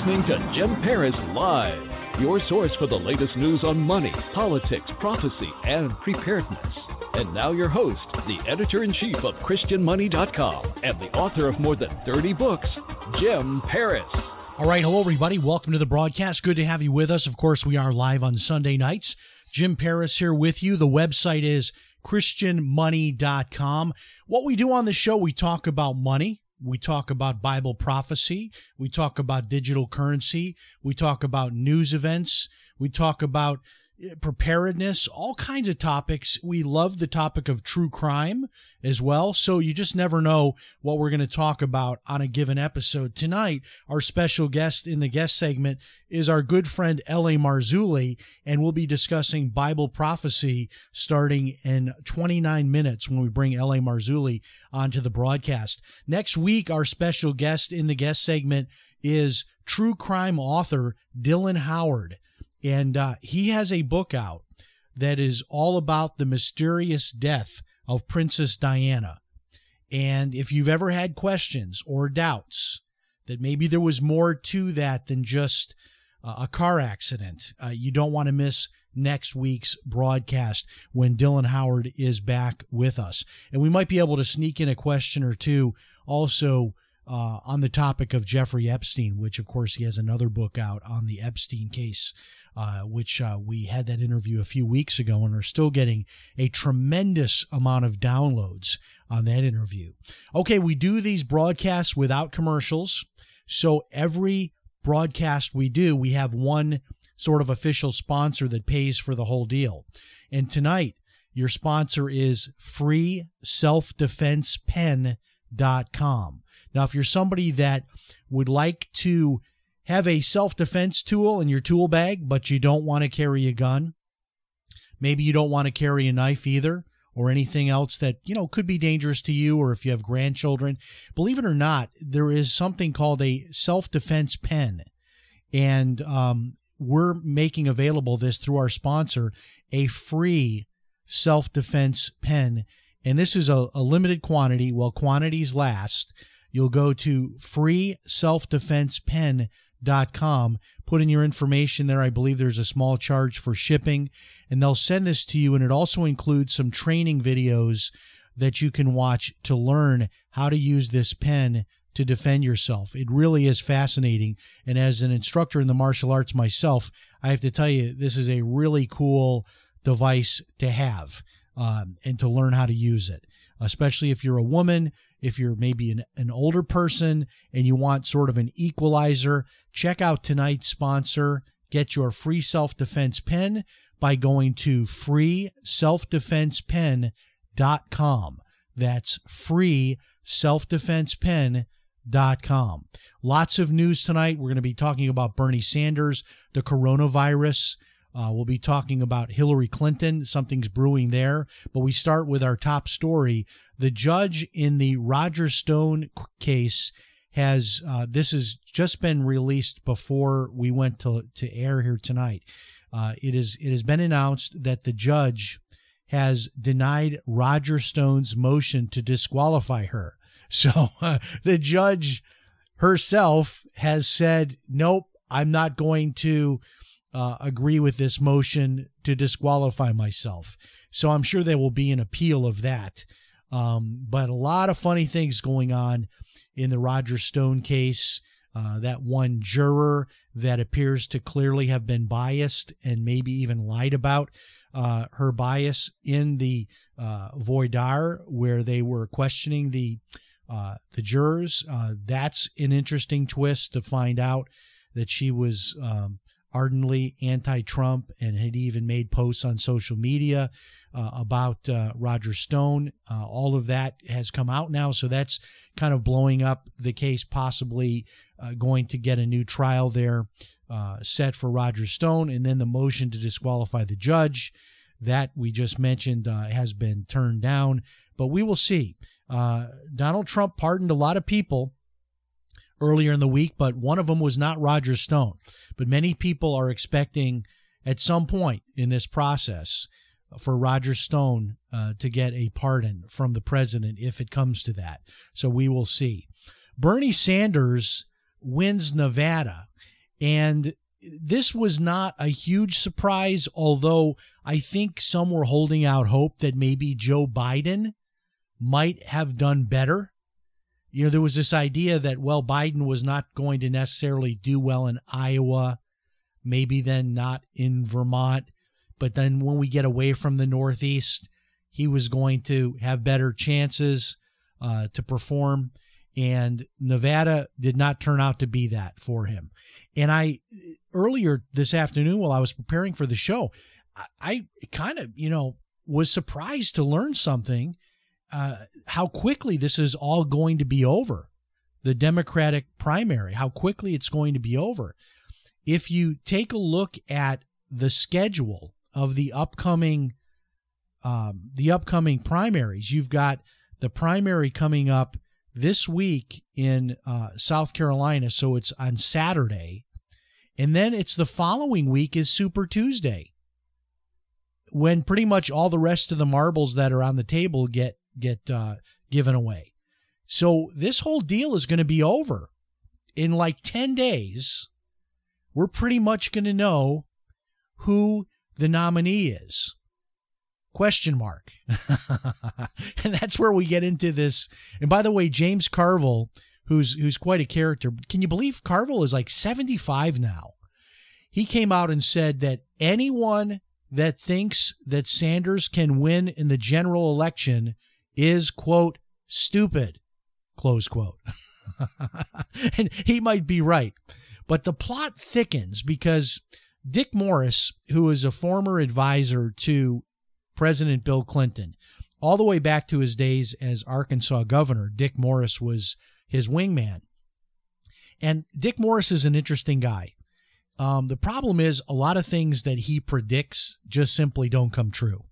Listening to Jim Paris Live, your source for the latest news on money, politics, prophecy, and preparedness. And now, your host, the editor in chief of ChristianMoney.com and the author of more than 30 books, Jim Paris. All right, hello everybody. Welcome to the broadcast. Good to have you with us. Of course, we are live on Sunday nights. Jim Paris here with you. The website is christianmoney.com. What we do on the show, we talk about money, we talk about Bible prophecy, we talk about digital currency, we talk about news events, we talk about Eh, preparedness, all kinds of topics. We love the topic of true crime as well. So you just never know what we're going to talk about on a given episode. Tonight, our special guest in the guest segment is our good friend L.A. Marzulli, and we'll be discussing Bible prophecy starting in 29 minutes when we bring L.A. Marzulli onto the broadcast. Next week, our special guest in the guest segment is true crime author Dylan Howard and uh, he has a book out that is all about the mysterious death of Princess Diana. And if you've ever had questions or doubts that maybe there was more to that than just uh, a car accident, uh, you don't want to miss next week's broadcast when Dylan Howard is back with us. And we might be able to sneak in a question or two also uh, on the topic of Jeffrey Epstein, which of course he has another book out on the Epstein case, uh, which uh, we had that interview a few weeks ago and are still getting a tremendous amount of downloads on that interview. Okay, we do these broadcasts without commercials. So every broadcast we do, we have one sort of official sponsor that pays for the whole deal. And tonight, your sponsor is freeselfdefensepen.com. Now, if you're somebody that would like to have a self defense tool in your tool bag, but you don't want to carry a gun, maybe you don't want to carry a knife either, or anything else that, you know, could be dangerous to you, or if you have grandchildren, believe it or not, there is something called a self defense pen. And um, we're making available this through our sponsor, a free self defense pen. And this is a, a limited quantity. while quantities last you'll go to freeselfdefensepen.com, put in your information there. I believe there's a small charge for shipping, and they'll send this to you. And it also includes some training videos that you can watch to learn how to use this pen to defend yourself. It really is fascinating. And as an instructor in the martial arts myself, I have to tell you, this is a really cool device to have um, and to learn how to use it, especially if you're a woman if you're maybe an, an older person and you want sort of an equalizer, check out tonight's sponsor. Get your free self defense pen by going to freeselfdefensepen.com. That's free selfdefensepen.com. Lots of news tonight. We're going to be talking about Bernie Sanders, the coronavirus. Uh, we'll be talking about Hillary Clinton. Something's brewing there. But we start with our top story. The judge in the Roger Stone case has, uh, this has just been released before we went to, to air here tonight. Uh, it, is, it has been announced that the judge has denied Roger Stone's motion to disqualify her. So uh, the judge herself has said, nope, I'm not going to uh, agree with this motion to disqualify myself. So I'm sure there will be an appeal of that. Um, but a lot of funny things going on in the Roger Stone case. Uh, that one juror that appears to clearly have been biased and maybe even lied about uh, her bias in the uh, voir dire where they were questioning the uh, the jurors. Uh, that's an interesting twist to find out that she was um, ardently anti-Trump and had even made posts on social media uh, about uh, Roger Stone. Uh, all of that has come out now, so that's kind of blowing up the case, possibly uh, going to get a new trial there uh, set for Roger Stone, and then the motion to disqualify the judge that we just mentioned uh, has been turned down. But we will see. Donald Trump pardoned a lot of people earlier in the week, but one of them was not Roger Stone. But many people are expecting at some point in this process for Roger Stone uh, to get a pardon from the president if it comes to that. So we will see. Bernie Sanders wins Nevada. And this was not a huge surprise, although I think some were holding out hope that maybe Joe Biden might have done better you know, there was this idea that, well, Biden was not going to necessarily do well in Iowa, maybe then not in Vermont. But then when we get away from the Northeast, he was going to have better chances uh, to perform. And Nevada did not turn out to be that for him. And I, earlier this afternoon, while I was preparing for the show, I, I kind of, you know, was surprised to learn something uh, how quickly this is all going to be over. The Democratic primary, how quickly it's going to be over. If you take a look at the schedule of the upcoming um, the upcoming primaries, you've got the primary coming up this week in uh, South Carolina, so it's on Saturday, and then it's the following week is Super Tuesday, when pretty much all the rest of the marbles that are on the table get get uh, given away. So this whole deal is going to be over in like 10 days. We're pretty much going to know who the nominee is. Question mark. and that's where we get into this. And by the way, James Carville, who's who's quite a character, can you believe Carville is like 75 now? He came out and said that anyone that thinks that Sanders can win in the general election is, quote, stupid, close quote. and he might be right. But the plot thickens because Dick Morris, who is a former advisor to President Bill Clinton, all the way back to his days as Arkansas governor, Dick Morris was his wingman. And Dick Morris is an interesting guy. Um, the problem is a lot of things that he predicts just simply don't come true,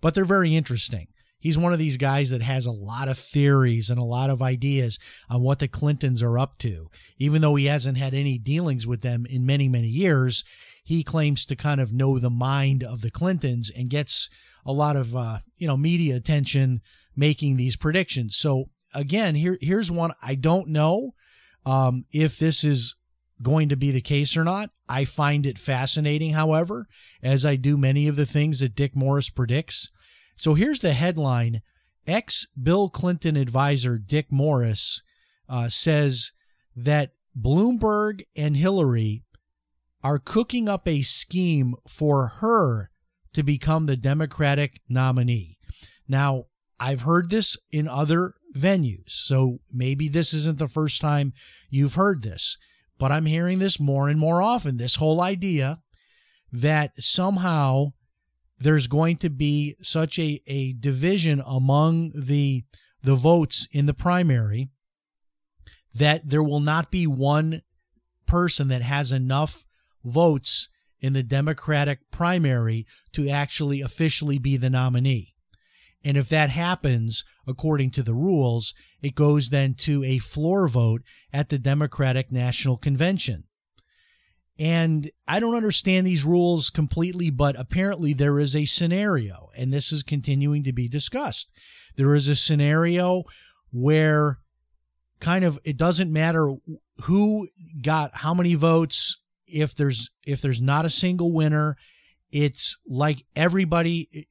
but they're very interesting. He's one of these guys that has a lot of theories and a lot of ideas on what the Clintons are up to. Even though he hasn't had any dealings with them in many, many years, he claims to kind of know the mind of the Clintons and gets a lot of, uh, you know, media attention making these predictions. So again, here, here's one I don't know um, if this is going to be the case or not. I find it fascinating, however, as I do many of the things that Dick Morris predicts. So here's the headline Ex Bill Clinton advisor Dick Morris uh, says that Bloomberg and Hillary are cooking up a scheme for her to become the Democratic nominee. Now, I've heard this in other venues, so maybe this isn't the first time you've heard this, but I'm hearing this more and more often this whole idea that somehow there's going to be such a, a division among the the votes in the primary that there will not be one person that has enough votes in the Democratic primary to actually officially be the nominee. And if that happens, according to the rules, it goes then to a floor vote at the Democratic National Convention. And I don't understand these rules completely, but apparently there is a scenario, and this is continuing to be discussed. There is a scenario where kind of it doesn't matter who got how many votes if there's if there's not a single winner it's like everybody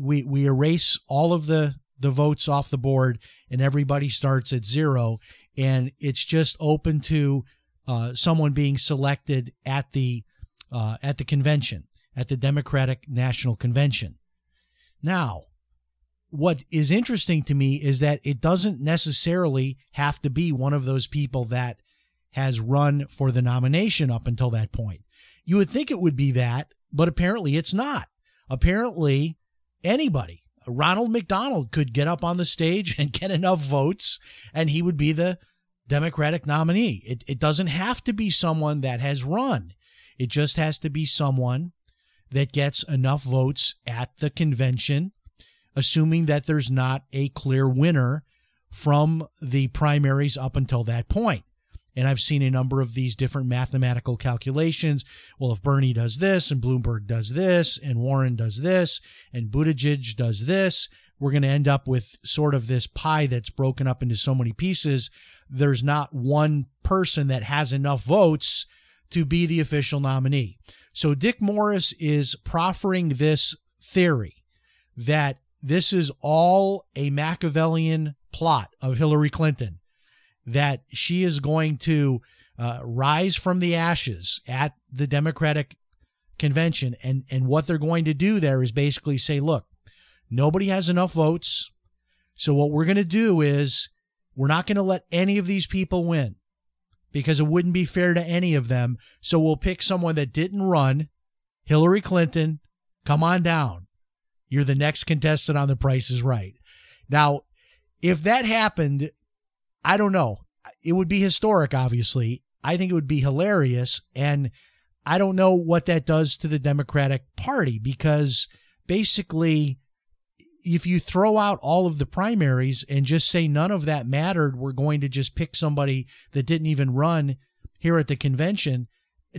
we we erase all of the the votes off the board and everybody starts at zero and it's just open to uh, someone being selected at the uh, at the convention at the Democratic National Convention. Now, what is interesting to me is that it doesn't necessarily have to be one of those people that has run for the nomination up until that point. You would think it would be that, but apparently it's not. Apparently, anybody, Ronald McDonald, could get up on the stage and get enough votes, and he would be the Democratic nominee. It, it doesn't have to be someone that has run, it just has to be someone that gets enough votes at the convention, assuming that there's not a clear winner from the primaries up until that point. And I've seen a number of these different mathematical calculations. Well, if Bernie does this and Bloomberg does this and Warren does this and Buttigieg does this, we're going to end up with sort of this pie that's broken up into so many pieces. There's not one person that has enough votes to be the official nominee. So Dick Morris is proffering this theory that this is all a Machiavellian plot of Hillary Clinton that she is going to uh, rise from the ashes at the Democratic convention. And, and what they're going to do there is basically say, look, nobody has enough votes. So what we're going to do is we're not going to let any of these people win because it wouldn't be fair to any of them. So we'll pick someone that didn't run, Hillary Clinton. Come on down. You're the next contestant on The Price is Right. Now, if that happened, I don't know. It would be historic, obviously. I think it would be hilarious. And I don't know what that does to the Democratic Party because basically, if you throw out all of the primaries and just say none of that mattered, we're going to just pick somebody that didn't even run here at the convention.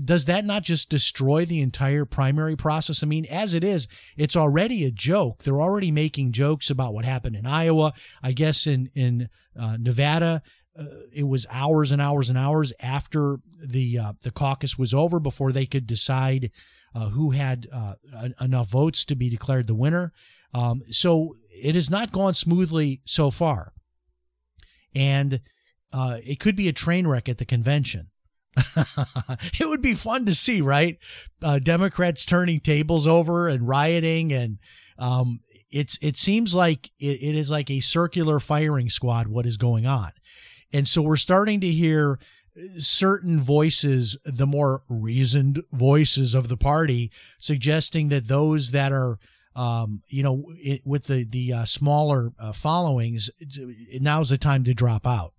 Does that not just destroy the entire primary process? I mean, as it is, it's already a joke. They're already making jokes about what happened in Iowa. I guess in in uh, Nevada, uh, it was hours and hours and hours after the uh, the caucus was over before they could decide uh, who had uh, enough votes to be declared the winner. Um, so it has not gone smoothly so far, and uh, it could be a train wreck at the convention. it would be fun to see, right? Uh, Democrats turning tables over and rioting, and um, it's it seems like it, it is like a circular firing squad. What is going on? And so we're starting to hear certain voices, the more reasoned voices of the party, suggesting that those that are um, you know, it, with the the uh, smaller uh, followings, now's the time to drop out.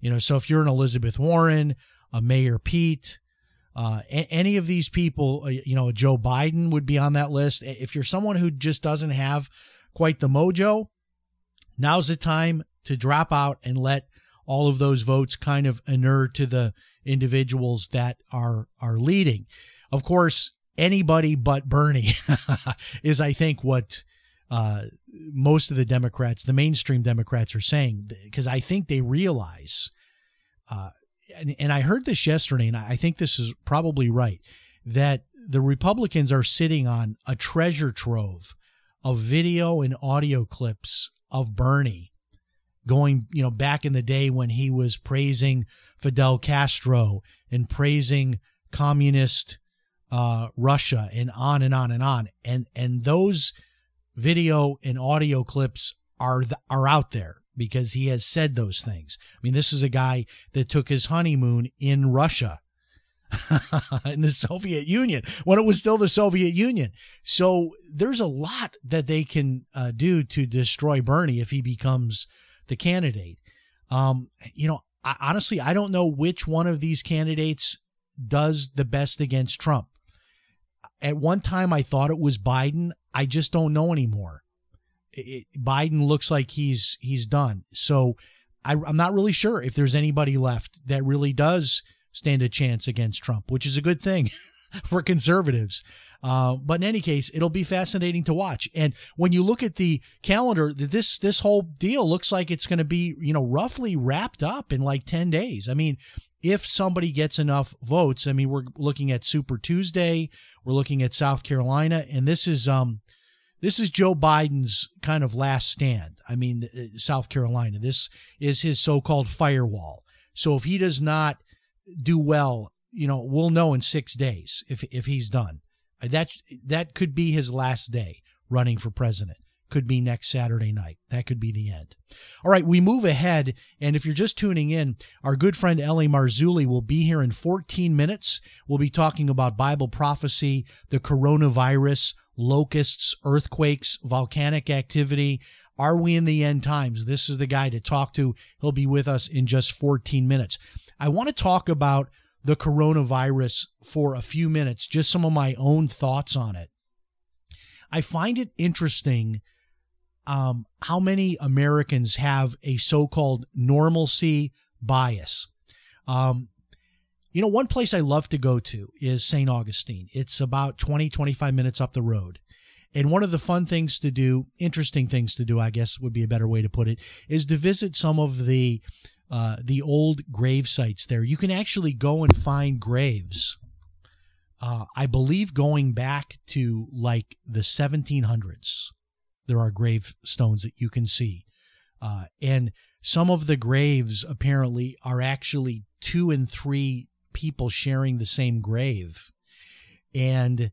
You know, so if you're an Elizabeth Warren, a Mayor Pete, uh, a- any of these people, uh, you know, Joe Biden would be on that list. If you're someone who just doesn't have quite the mojo, now's the time to drop out and let all of those votes kind of inure to the individuals that are are leading. Of course, anybody but Bernie is, I think, what uh, most of the Democrats, the mainstream Democrats, are saying, because I think they realize, uh, and, and I heard this yesterday, and I think this is probably right, that the Republicans are sitting on a treasure trove of video and audio clips of Bernie going, you know, back in the day when he was praising Fidel Castro and praising communist uh, Russia and on and on and on. And and those video and audio clips are are out there because he has said those things. I mean, this is a guy that took his honeymoon in Russia. in the Soviet Union when it was still the Soviet Union. So there's a lot that they can uh, do to destroy Bernie if he becomes the candidate. Um, you know, I, honestly, I don't know which one of these candidates does the best against Trump. At one time, I thought it was Biden. I just don't know anymore. It, Biden looks like he's he's done. So I, I'm not really sure if there's anybody left that really does stand a chance against Trump, which is a good thing for conservatives. Uh, but in any case, it'll be fascinating to watch. And when you look at the calendar, this this whole deal looks like it's going to be you know roughly wrapped up in like ten days. I mean, if somebody gets enough votes, I mean, we're looking at Super Tuesday, we're looking at South Carolina, and this is um this is Joe Biden's kind of last stand. I mean, uh, South Carolina. This is his so-called firewall. So if he does not do well, you know, we'll know in six days if if he's done. That that could be his last day running for president. Could be next Saturday night. That could be the end. All right, we move ahead. And if you're just tuning in, our good friend L.A. Marzulli will be here in 14 minutes. We'll be talking about Bible prophecy, the coronavirus, locusts, earthquakes, volcanic activity. Are we in the end times? This is the guy to talk to. He'll be with us in just 14 minutes. I want to talk about the coronavirus for a few minutes, just some of my own thoughts on it. I find it interesting um, how many Americans have a so called normalcy bias. Um, you know, one place I love to go to is St. Augustine. It's about 20, 25 minutes up the road. And one of the fun things to do, interesting things to do, I guess would be a better way to put it, is to visit some of the uh, the old grave sites there. You can actually go and find graves. Uh, I believe going back to like the 1700s, there are gravestones that you can see. Uh, and some of the graves apparently are actually two and three people sharing the same grave. And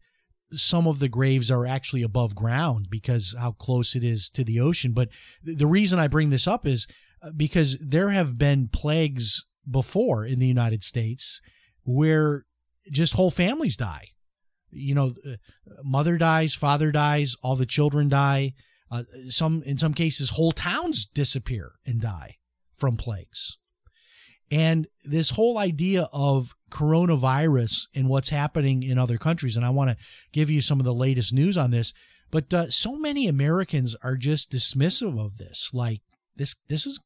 some of the graves are actually above ground because how close it is to the ocean. But the reason I bring this up is uh, because there have been plagues before in the United States where just whole families die. You know, uh, mother dies, father dies, all the children die. Uh, some in some cases, whole towns disappear and die from plagues. And this whole idea of coronavirus and what's happening in other countries, and I want to give you some of the latest news on this. But uh, so many Americans are just dismissive of this. Like this, this is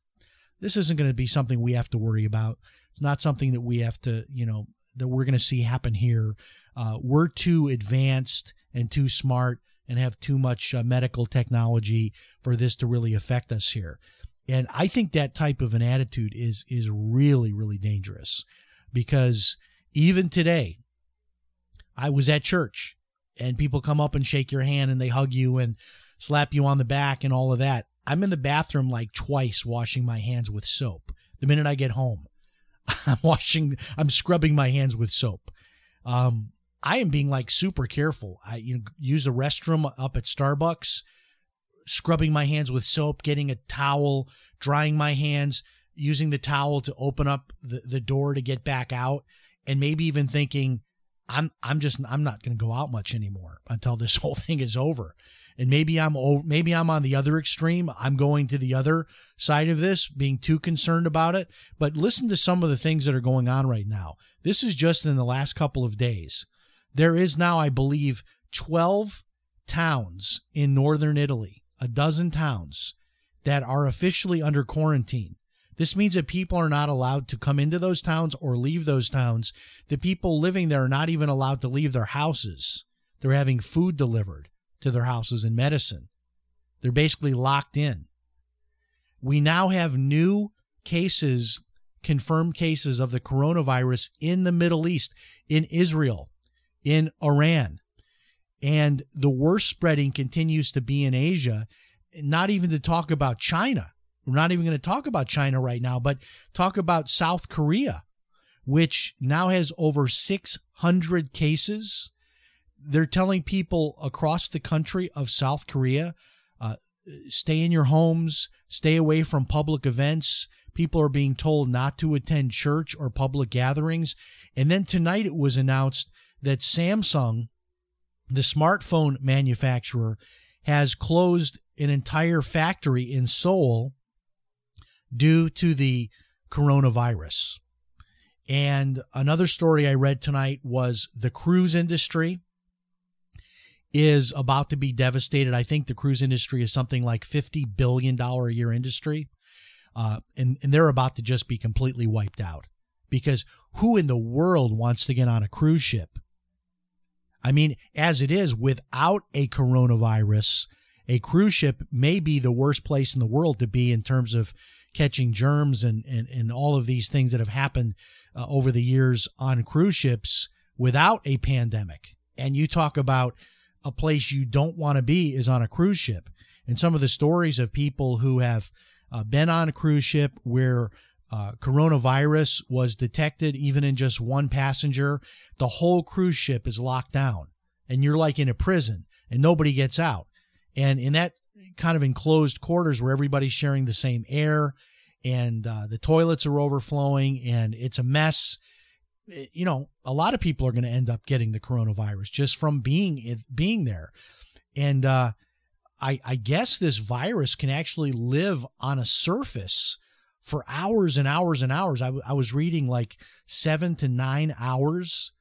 this isn't going to be something we have to worry about. It's not something that we have to, you know, that we're going to see happen here. Uh, we're too advanced and too smart and have too much uh, medical technology for this to really affect us here. And I think that type of an attitude is is really really dangerous because even today I was at church and people come up and shake your hand and they hug you and slap you on the back and all of that. I'm in the bathroom like twice washing my hands with soap. The minute I get home, I'm washing, I'm scrubbing my hands with soap. Um, I am being like super careful. I you know, use a restroom up at Starbucks scrubbing my hands with soap, getting a towel, drying my hands, using the towel to open up the, the door to get back out, and maybe even thinking, I'm I'm just I'm not going to go out much anymore until this whole thing is over. And maybe I'm maybe I'm on the other extreme. I'm going to the other side of this, being too concerned about it. But listen to some of the things that are going on right now. This is just in the last couple of days. There is now, I believe, 12 towns in northern Italy a dozen towns that are officially under quarantine. This means that people are not allowed to come into those towns or leave those towns. The people living there are not even allowed to leave their houses. They're having food delivered to their houses and medicine. They're basically locked in. We now have new cases, confirmed cases of the coronavirus in the Middle East, in Israel, in Iran, and the worst spreading continues to be in Asia, not even to talk about China. We're not even going to talk about China right now, but talk about South Korea, which now has over 600 cases. They're telling people across the country of South Korea uh, stay in your homes, stay away from public events. People are being told not to attend church or public gatherings. And then tonight it was announced that Samsung the smartphone manufacturer has closed an entire factory in Seoul due to the coronavirus. And another story I read tonight was the cruise industry is about to be devastated. I think the cruise industry is something like $50 billion a year industry. Uh, and, and they're about to just be completely wiped out because who in the world wants to get on a cruise ship I mean, as it is, without a coronavirus, a cruise ship may be the worst place in the world to be in terms of catching germs and, and, and all of these things that have happened uh, over the years on cruise ships without a pandemic. And you talk about a place you don't want to be is on a cruise ship. And some of the stories of people who have uh, been on a cruise ship where uh, coronavirus was detected even in just one passenger, the whole cruise ship is locked down and you're like in a prison and nobody gets out. And in that kind of enclosed quarters where everybody's sharing the same air and uh, the toilets are overflowing and it's a mess. Eh, you know, a lot of people are going to end up getting the coronavirus just from being being there. And uh, I, I guess this virus can actually live on a surface for hours and hours and hours. I, I was reading like seven to nine hours.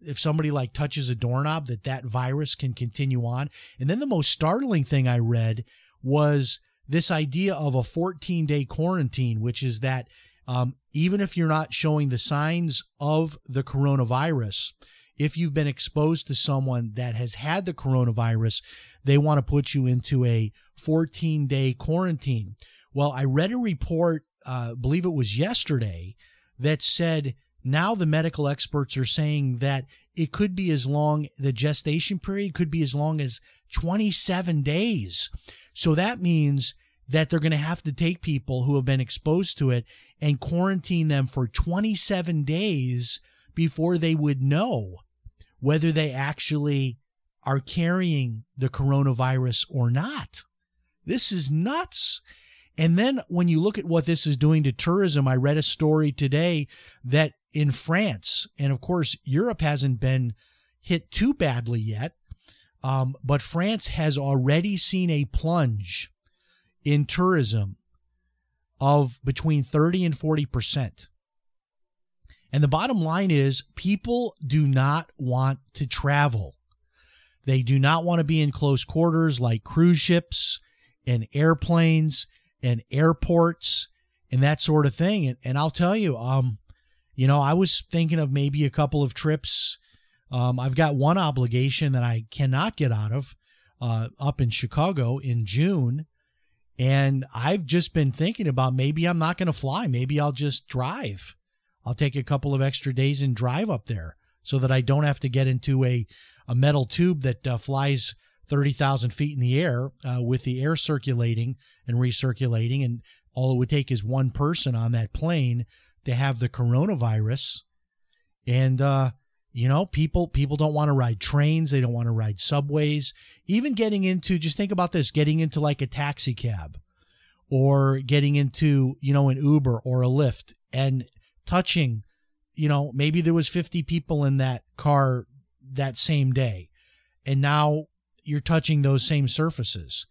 If somebody like touches a doorknob, that that virus can continue on. And then the most startling thing I read was this idea of a 14 day quarantine, which is that um, even if you're not showing the signs of the coronavirus, if you've been exposed to someone that has had the coronavirus, they want to put you into a 14 day quarantine. Well, I read a report, uh, believe it was yesterday, that said now the medical experts are saying that it could be as long, the gestation period could be as long as 27 days. So that means that they're going to have to take people who have been exposed to it and quarantine them for 27 days before they would know whether they actually are carrying the coronavirus or not. This is nuts. And then when you look at what this is doing to tourism, I read a story today that in France, and of course, Europe hasn't been hit too badly yet, um, but France has already seen a plunge in tourism of between 30 and 40 percent. And the bottom line is people do not want to travel. They do not want to be in close quarters like cruise ships and airplanes and airports and that sort of thing. And, and I'll tell you, um, you know, I was thinking of maybe a couple of trips. Um, I've got one obligation that I cannot get out of uh, up in Chicago in June. And I've just been thinking about maybe I'm not going to fly. Maybe I'll just drive. I'll take a couple of extra days and drive up there so that I don't have to get into a, a metal tube that uh, flies 30,000 feet in the air uh, with the air circulating and recirculating. And all it would take is one person on that plane to have the coronavirus. And, uh, you know, people people don't want to ride trains, they don't want to ride subways. Even getting into just think about this, getting into like a taxi cab or getting into, you know, an Uber or a Lyft and touching, you know, maybe there was 50 people in that car that same day. And now you're touching those same surfaces.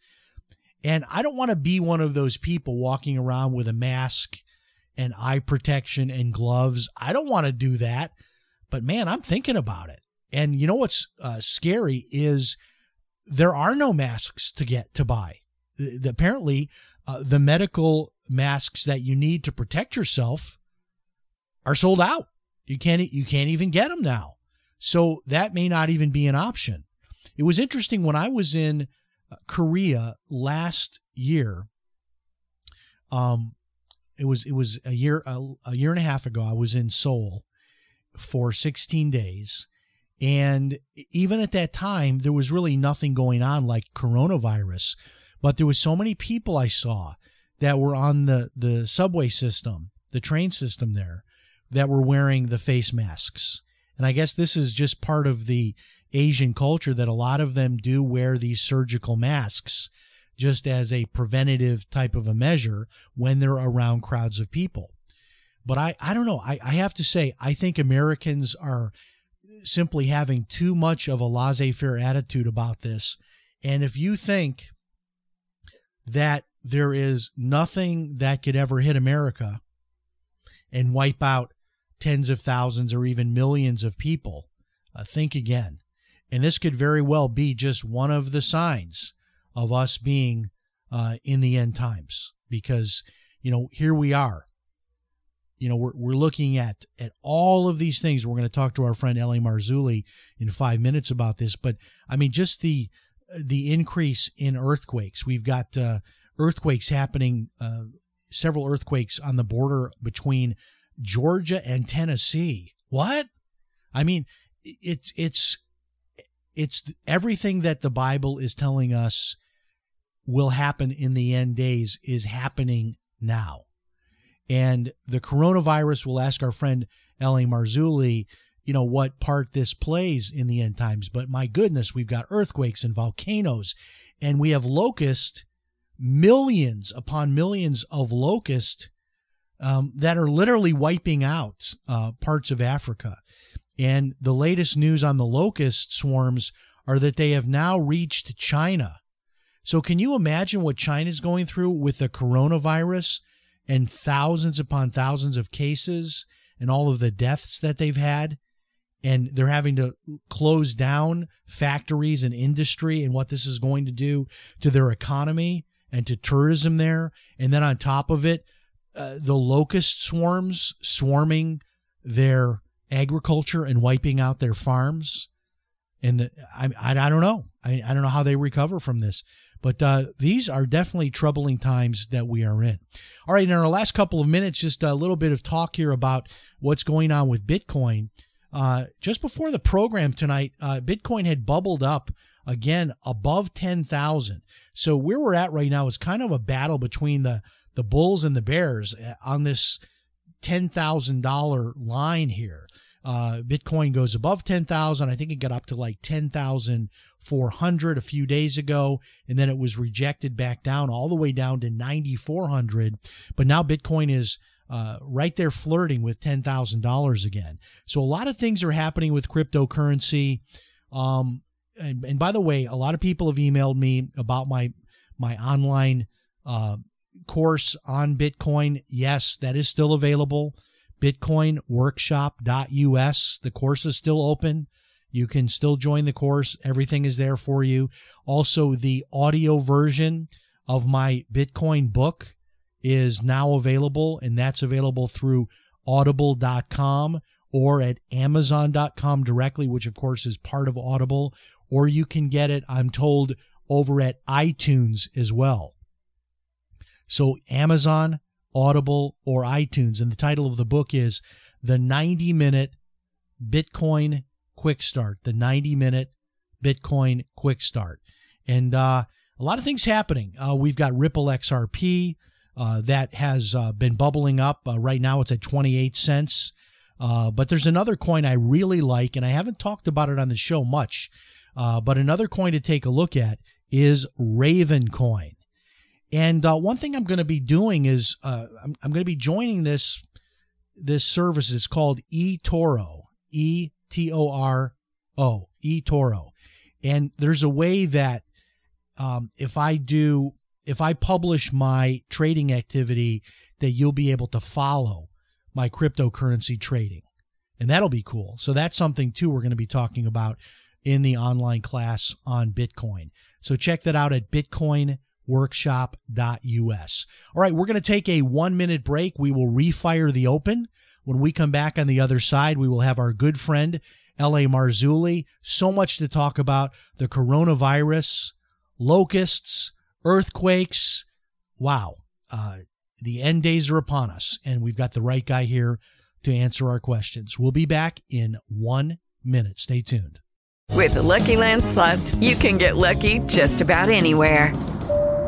And I don't want to be one of those people walking around with a mask and eye protection and gloves. I don't want to do that. But man, I'm thinking about it. And you know what's uh, scary is there are no masks to get to buy. The, the, apparently, uh, the medical masks that you need to protect yourself are sold out. You can't you can't even get them now. So that may not even be an option. It was interesting when I was in uh, Korea last year. Um, it was it was a year a, a year and a half ago. I was in Seoul for 16 days, and even at that time, there was really nothing going on like coronavirus. But there was so many people I saw that were on the the subway system, the train system there, that were wearing the face masks. And I guess this is just part of the Asian culture that a lot of them do wear these surgical masks just as a preventative type of a measure when they're around crowds of people. But I, I don't know. I, I have to say, I think Americans are simply having too much of a laissez faire attitude about this. And if you think that there is nothing that could ever hit America and wipe out tens of thousands or even millions of people. Uh, think again. And this could very well be just one of the signs of us being uh, in the end times because, you know, here we are. You know, we're, we're looking at, at all of these things. We're going to talk to our friend L.A. Marzulli in five minutes about this. But I mean, just the the increase in earthquakes. We've got uh, earthquakes happening, uh, several earthquakes on the border between Georgia and Tennessee. What? I mean, it's it's it's everything that the Bible is telling us will happen in the end days is happening now. And the coronavirus will ask our friend L.A. Marzulli, you know, what part this plays in the end times. But my goodness, we've got earthquakes and volcanoes, and we have locusts millions upon millions of locusts um, that are literally wiping out uh, parts of Africa. And the latest news on the locust swarms are that they have now reached China. So, can you imagine what China is going through with the coronavirus and thousands upon thousands of cases and all of the deaths that they've had? And they're having to close down factories and industry and what this is going to do to their economy and to tourism there. And then on top of it, uh, the locust swarms swarming their agriculture and wiping out their farms. And the, I, I, I don't know. I, I don't know how they recover from this. But uh, these are definitely troubling times that we are in. All right, in our last couple of minutes, just a little bit of talk here about what's going on with Bitcoin. Uh, just before the program tonight, uh, Bitcoin had bubbled up again above 10,000. So where we're at right now is kind of a battle between the the Bulls and the Bears uh, on this $10,000 line here. Uh, Bitcoin goes above 10,000. I think it got up to like 10,400 a few days ago, and then it was rejected back down all the way down to 9,400. But now Bitcoin is uh, right there flirting with $10,000 again. So a lot of things are happening with cryptocurrency. Um, and, and by the way, a lot of people have emailed me about my my online uh, course on Bitcoin. Yes, that is still available. BitcoinWorkshop.us. The course is still open. You can still join the course. Everything is there for you. Also, the audio version of my Bitcoin book is now available, and that's available through audible.com or at amazon.com directly, which of course is part of Audible, or you can get it, I'm told, over at iTunes as well. So Amazon, Audible, or iTunes. And the title of the book is The 90 Minute Bitcoin Quick Start. The 90 Minute Bitcoin Quick Start. And uh, a lot of things happening. Uh, we've got Ripple XRP uh, that has uh, been bubbling up. Uh, right now it's at 28 cents. Uh, but there's another coin I really like, and I haven't talked about it on the show much. but another coin to take a look at is Raven Coin. And uh, one thing I'm going to be doing is uh, I'm, I'm going to be joining this this service. It's called eToro, E T O R O, eToro. And there's a way that um, if I do, if I publish my trading activity, that you'll be able to follow my cryptocurrency trading. And that'll be cool. So that's something too we're going to be talking about in the online class on Bitcoin. So check that out at Bitcoin workshop.us. All right, we're going to take a one minute break. We will refire the open. When we come back on the other side, we will have our good friend, L.A. Marzulli. So much to talk about the coronavirus, locusts, earthquakes. Wow. Uh, the end days are upon us, and we've got the right guy here to answer our questions. We'll be back in one minute. Stay tuned. With the Lucky Land slots, you can get lucky just about anywhere.